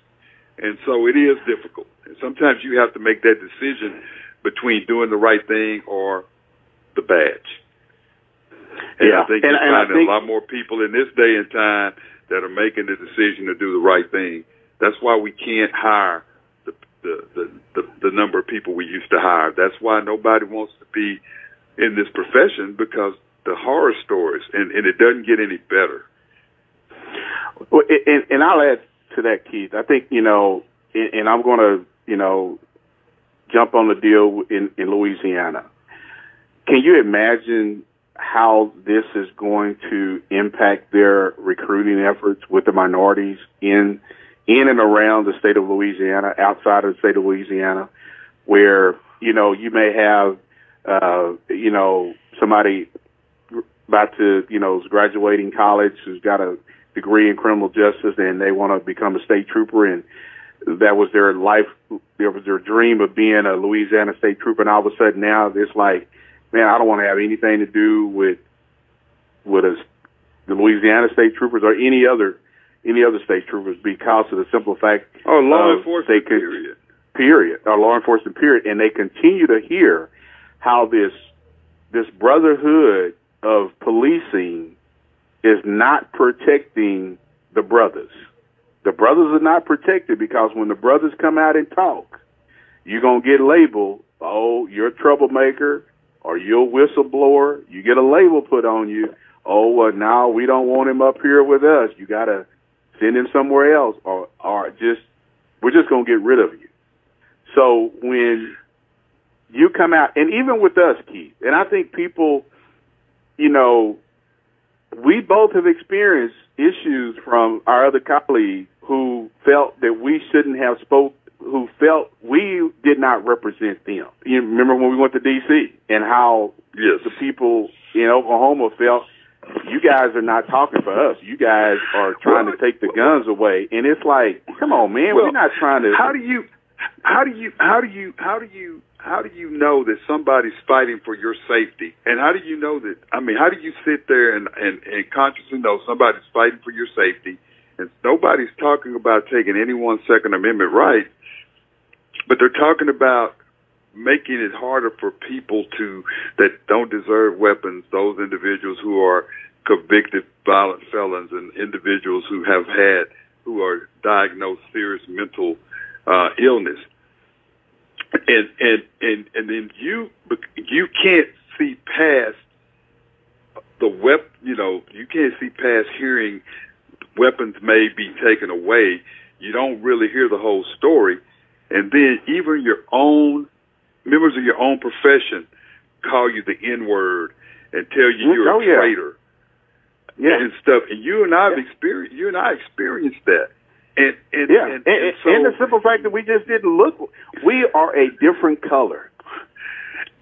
and so it is difficult. And sometimes you have to make that decision between doing the right thing or the badge. And
Yeah,
I think
and-
you're finding
think-
a lot more people in this day and time that are making the decision to do the right thing. That's why we can't hire the the the, the, number of people we used to hire. That's why nobody wants to be in this profession because the horror stories and, and it doesn't get any better.
Well, and, and I'll add to that, Keith. I think you know, and, and I'm going to you know jump on the deal in in Louisiana. Can you imagine how this is going to impact their recruiting efforts with the minorities in in and around the state of Louisiana, outside of the state of Louisiana, where you know you may have uh, you know somebody about to you know is graduating college who's got a degree in criminal justice and they want to become a state trooper and that was their life there was their dream of being a Louisiana state trooper and all of a sudden now it's like man I don't want to have anything to do with with us the Louisiana state troopers or any other any other state troopers because of the simple fact
Oh, law enforcement,
could,
period.
period or law enforcement period and they continue to hear how this this brotherhood of policing is not protecting the brothers. The brothers are not protected because when the brothers come out and talk, you're going to get labeled, oh, you're a troublemaker or you're a whistleblower. You get a label put on you. Oh, well, now we don't want him up here with us. You got to send him somewhere else or, or just, we're just going to get rid of you. So when you come out, and even with us, Keith, and I think people, you know, we both have experienced issues from our other colleagues who felt that we shouldn't have spoke, who felt we did not represent them. You remember when we went to D.C. and how
yes.
the people in Oklahoma felt you guys are not talking for us. You guys are trying to take the guns away, and it's like, come on, man,
Well,
we're not trying to.
How do you, how do you, how do you, how do you, how do you know that somebody's fighting for your safety? And how do you know that? I mean, how do you sit there and and, and consciously know somebody's fighting for your safety, and nobody's talking about taking anyone's Second Amendment right, but they're talking about making it harder for people to that don't deserve weapons, those individuals who are convicted violent felons and individuals who have had who are diagnosed serious mental uh, illness. And and and and then you you can't see past the wep you know you can't see past hearing weapons may be taken away. You don't really hear the whole story, and then even your own members of your own profession call you the N word and tell you you're
Oh,
a
yeah.
traitor and stuff. And you and I have experienced you and I experienced that. And and
Yeah,
and,
and,
and
and,
so
and the simple fact that we just didn't look, we are a different color.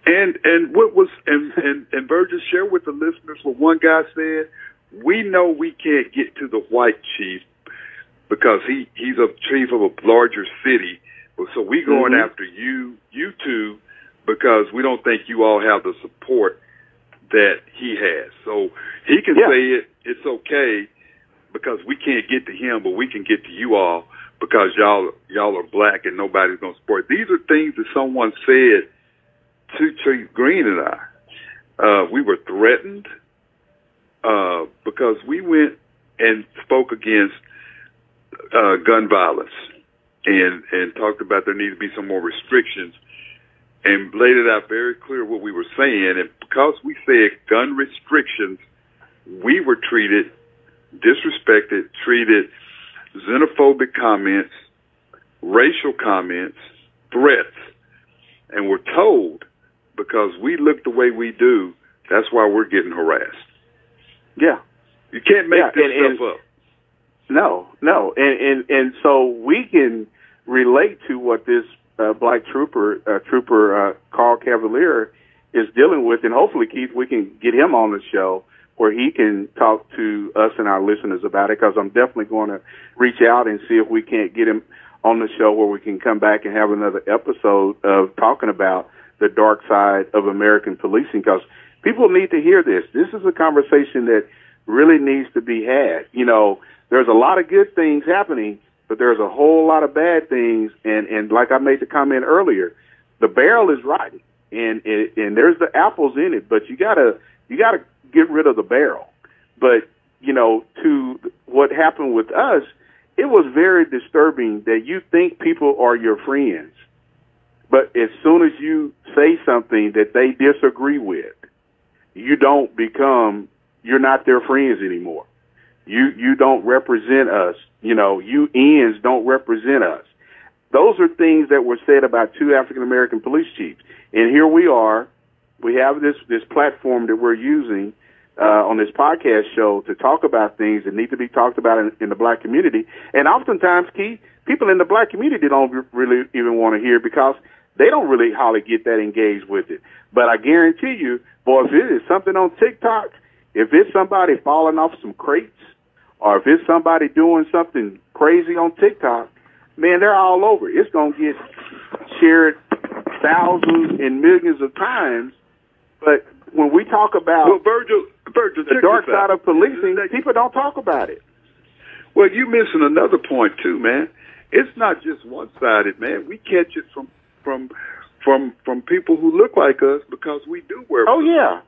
And and what was and and and Virgil share with the listeners what one guy said. We know we can't get to the white chief because he he's a chief of a larger city. So we going
Mhm.
after you you two because we don't think you all have the support that he has. So he can
Yeah.
say it. It's okay because we can't get to him, but we can get to you all because y'all y'all are black and nobody's gonna support. These are things that someone said to Chief Green and I. Uh, we were threatened uh, because we went and spoke against uh, gun violence and and talked about there need to be some more restrictions and laid it out very clear what we were saying. And because we said gun restrictions, we were treated disrespected, treated xenophobic comments, racial comments, threats, and we're told because we look the way we do, that's why we're getting harassed.
Yeah.
You can't make
Yeah,
this
and- and-
stuff up.
No, no, and and and so we can relate to what this uh, black trooper uh, trooper uh, Carl Cavalier is dealing with, and hopefully Keith, we can get him on the show where he can talk to us and our listeners about it. Because I'm definitely going to reach out and see if we can't get him on the show where we can come back and have another episode of talking about the dark side of American policing. Because people need to hear this. This is a conversation that really needs to be had. You know, there's a lot of good things happening, but there's a whole lot of bad things. And, and like I made the comment earlier, the barrel is rotten and, and, and there's the apples in it, but you gotta, you gotta get rid of the barrel. But, you know, to what happened with us, it was very disturbing that you think people are your friends, but as soon as you say something that they disagree with, you don't become, you're not their friends anymore. You, you don't represent us. You know, you ends don't represent us. Those are things that were said about two African American police chiefs. And here we are, we have this this platform that we're using uh, on this podcast show to talk about things that need to be talked about in, in the black community. And oftentimes, Keith, people in the black community don't really even want to hear because they don't really hardly get that engaged with it. But I guarantee you, boy, if it is something on TikTok, if it's somebody falling off some crates, or if it's somebody doing something crazy on TikTok, man, they're all over. It's gonna get shared thousands and millions of times. But when we talk about
well, Virgil, Virgil,
the dark side of policing, people don't talk about it.
Well, you're missing another point too, man. It's not just one sided, man. We catch it from from from from people who look like us because we do wear.
Oh yeah,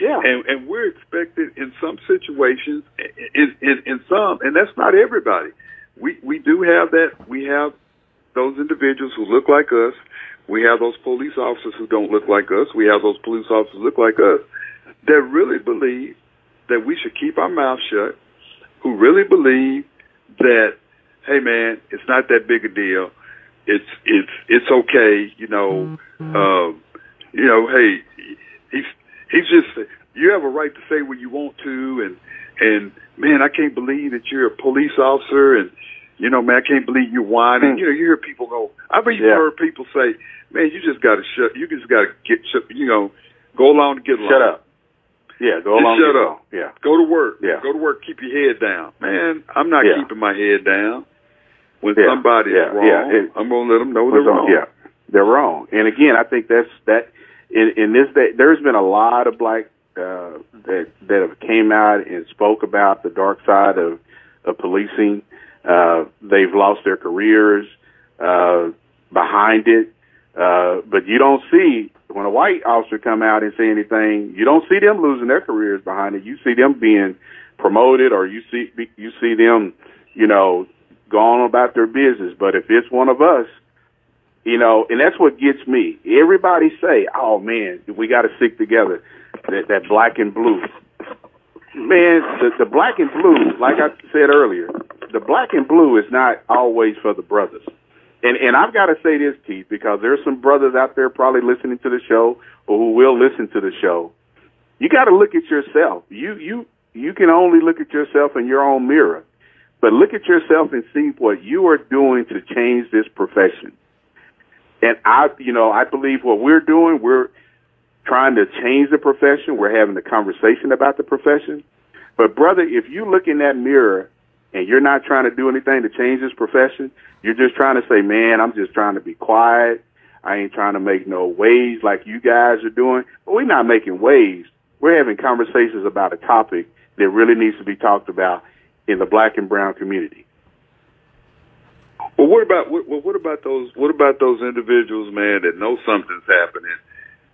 yeah.
And and we're expected in some situations, in in, in some, and that's not everybody. We we do have that. We have those individuals who look like us. We have those police officers who don't look like us. We have those police officers who look like us that really believe that we should keep our mouth shut. Who really believe that, hey man, it's not that big a deal. It's it's it's okay. You know, um, you know, hey, he's he's just you have a right to say what you want to, and and man, I can't believe that you're a police officer, and you know, man, I can't believe you're whining. Hmm. You know, you hear people go. I've even
Yeah.
heard people say, man, you just got to shut. You just got to get. You know, go along to get along.
Shut up. Yeah, go
Just
along.
shut
get
up.
along. Yeah.
Go to work.
Yeah.
Go to work. Keep your head down, man. I'm not
Yeah.
keeping my head down. When
Yeah.
somebody's
Yeah.
wrong,
Yeah. It-
I'm gonna let them know they're wrong.
Yeah, they're wrong. And again, I think that's that. In, in this day, there's been a lot of black uh, that that have came out and spoke about the dark side of of policing. Uh, they've lost their careers uh, behind it, uh, but you don't see when a white officer come out and say anything. You don't see them losing their careers behind it. You see them being promoted, or you see you see them, you know, going about their business. But if it's one of us, you know, and that's what gets me. Everybody say, "Oh man, we got to stick together." That, that black and blue, man. The, the black and blue, like I said earlier, the black and blue is not always for the brothers. And and I've got to say this, Keith, because there's some brothers out there probably listening to the show or who will listen to the show. You got to look at yourself. You you you can only look at yourself in your own mirror, but look at yourself and see what you are doing to change this profession. And I, you know, I believe what we're doing, we're trying to change the profession. We're having a conversation about the profession. But brother, if you look in that mirror and you're not trying to do anything to change this profession, you're just trying to say, man, I'm just trying to be quiet. I ain't trying to make no waves like you guys are doing. But we're not making waves. We're having conversations about a topic that really needs to be talked about in the black and brown community.
Well, what about what, what about those what about those individuals, man, that know something's happening,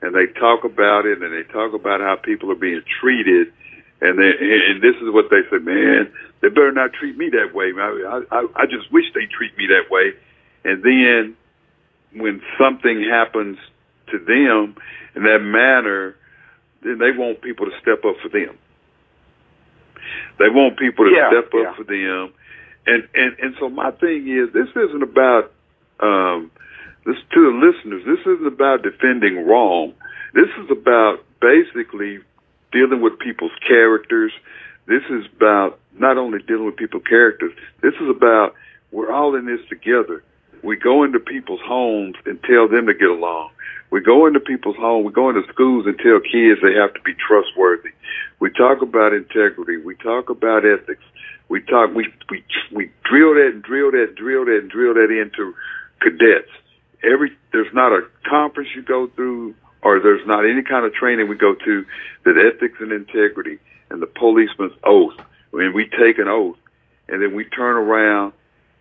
and they talk about it, and they talk about how people are being treated, and they, and this is what they say, man, they better not treat me that way. I, I I just wish they treat me that way, and then when something happens to them in that manner, then they want people to step up for them. They want people to
Yeah,
step up
yeah.
for them. And, and, and so my thing is, this isn't about, um, this to the listeners, this isn't about defending wrong. This is about basically dealing with people's characters. This is about not only dealing with people's characters, this is about we're all in this together. We go into people's homes and tell them to get along. We go into people's homes, we go into schools and tell kids they have to be trustworthy. We talk about integrity. We talk about ethics. We talk, we, we, we drill that and drill that and drill that and drill that into cadets. Every, there's not a conference you go through or there's not any kind of training we go to that ethics and integrity and the policeman's oath. When we take an oath and then we turn around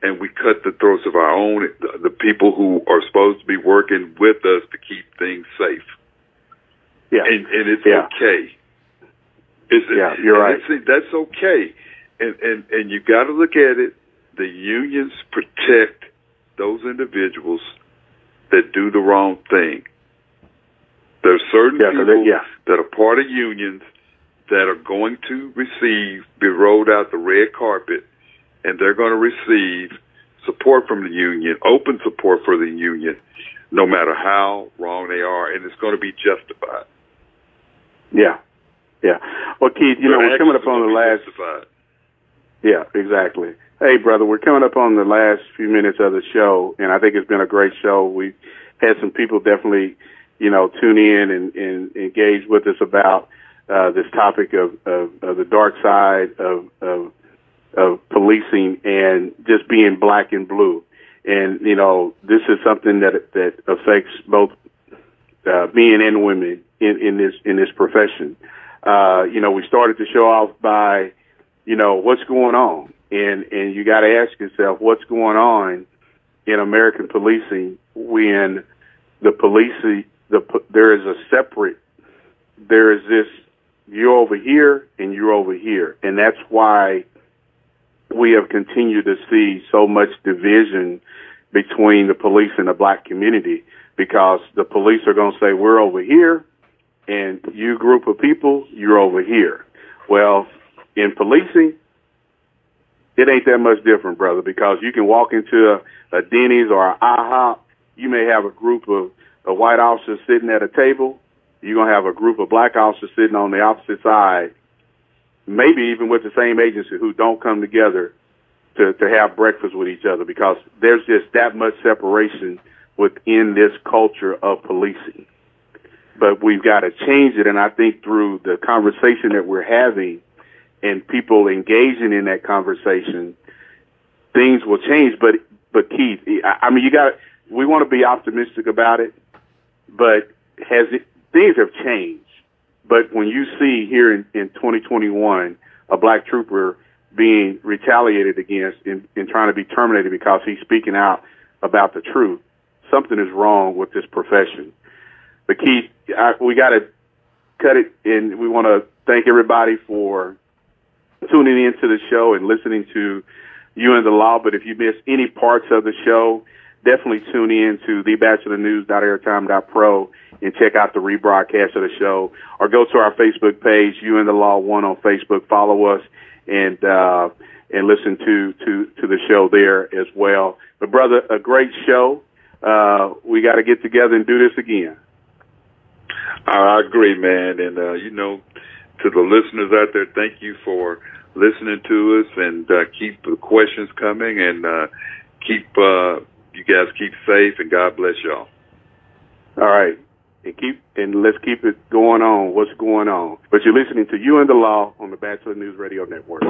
and we cut the throats of our own, the, the people who are supposed to be working with us to keep things safe.
Yeah.
And, and it's
Yeah.
okay. It's,
Yeah, you're
right. it's- that's okay. And, and, and you got to look at it. The unions protect those individuals that do the wrong thing. There's certain
Yeah,
people
they- yeah.
that are part of unions that are going to receive, be rolled out the red carpet, and they're going to receive support from the union, open support for the union, no matter how wrong they are, and it's going to be justified.
Yeah, yeah. Well, Keith, you know we're coming up on the last.
Justified.
Yeah, exactly. Hey, brother, we're coming up on the last few minutes of the show, and I think it's been a great show. We had some people definitely, you know, tune in and, and engage with us about uh, this topic of, of, of the dark side of, of of policing and just being black and blue. And you know, this is something that that affects both uh, men and women in, in this in this profession. Uh, you know, we started the show off by, you know, what's going on, and and you got to ask yourself what's going on in American policing when the police the there is a separate there is this you're over here and you're over here, and that's why we have continued to see so much division between the police and the black community because the police are going to say we're over here and you group of people you're over here. Well in policing it ain't that much different brother because you can walk into a, a denny's or a ihop you may have a group of, of white officers sitting at a table you're going to have a group of black officers sitting on the opposite side maybe even with the same agency who don't come together to, to have breakfast with each other because there's just that much separation within this culture of policing. But we've got to change it. And I think through the conversation that we're having and people engaging in that conversation, things will change. But, but Keith, I mean, you got, we want to be optimistic about it, but has it, things have changed. But when you see here in, in 2021 a black trooper being retaliated against and, trying to be terminated because he's speaking out about the truth, something is wrong with this profession. But Keith, I, we got to cut it, and we want to thank everybody for tuning into the show and listening to you and the law. But if you miss any parts of the show, definitely tune in to thebachelornews.airtime.pro and check out the rebroadcast of the show or go to our Facebook page, You and the Law One on Facebook. Follow us and, uh, and listen to, to, to the show there as well. But brother, a great show. Uh, we got to get together and do this again.
I agree, man. And, uh, you know, to the listeners out there, thank you for listening to us and, uh, keep the questions coming and, uh, keep, uh, you guys keep safe and God bless y'all.
All right. And keep and let's keep it going on. What's going on? But you're listening to You and the Law on the Bachelor News Radio Network.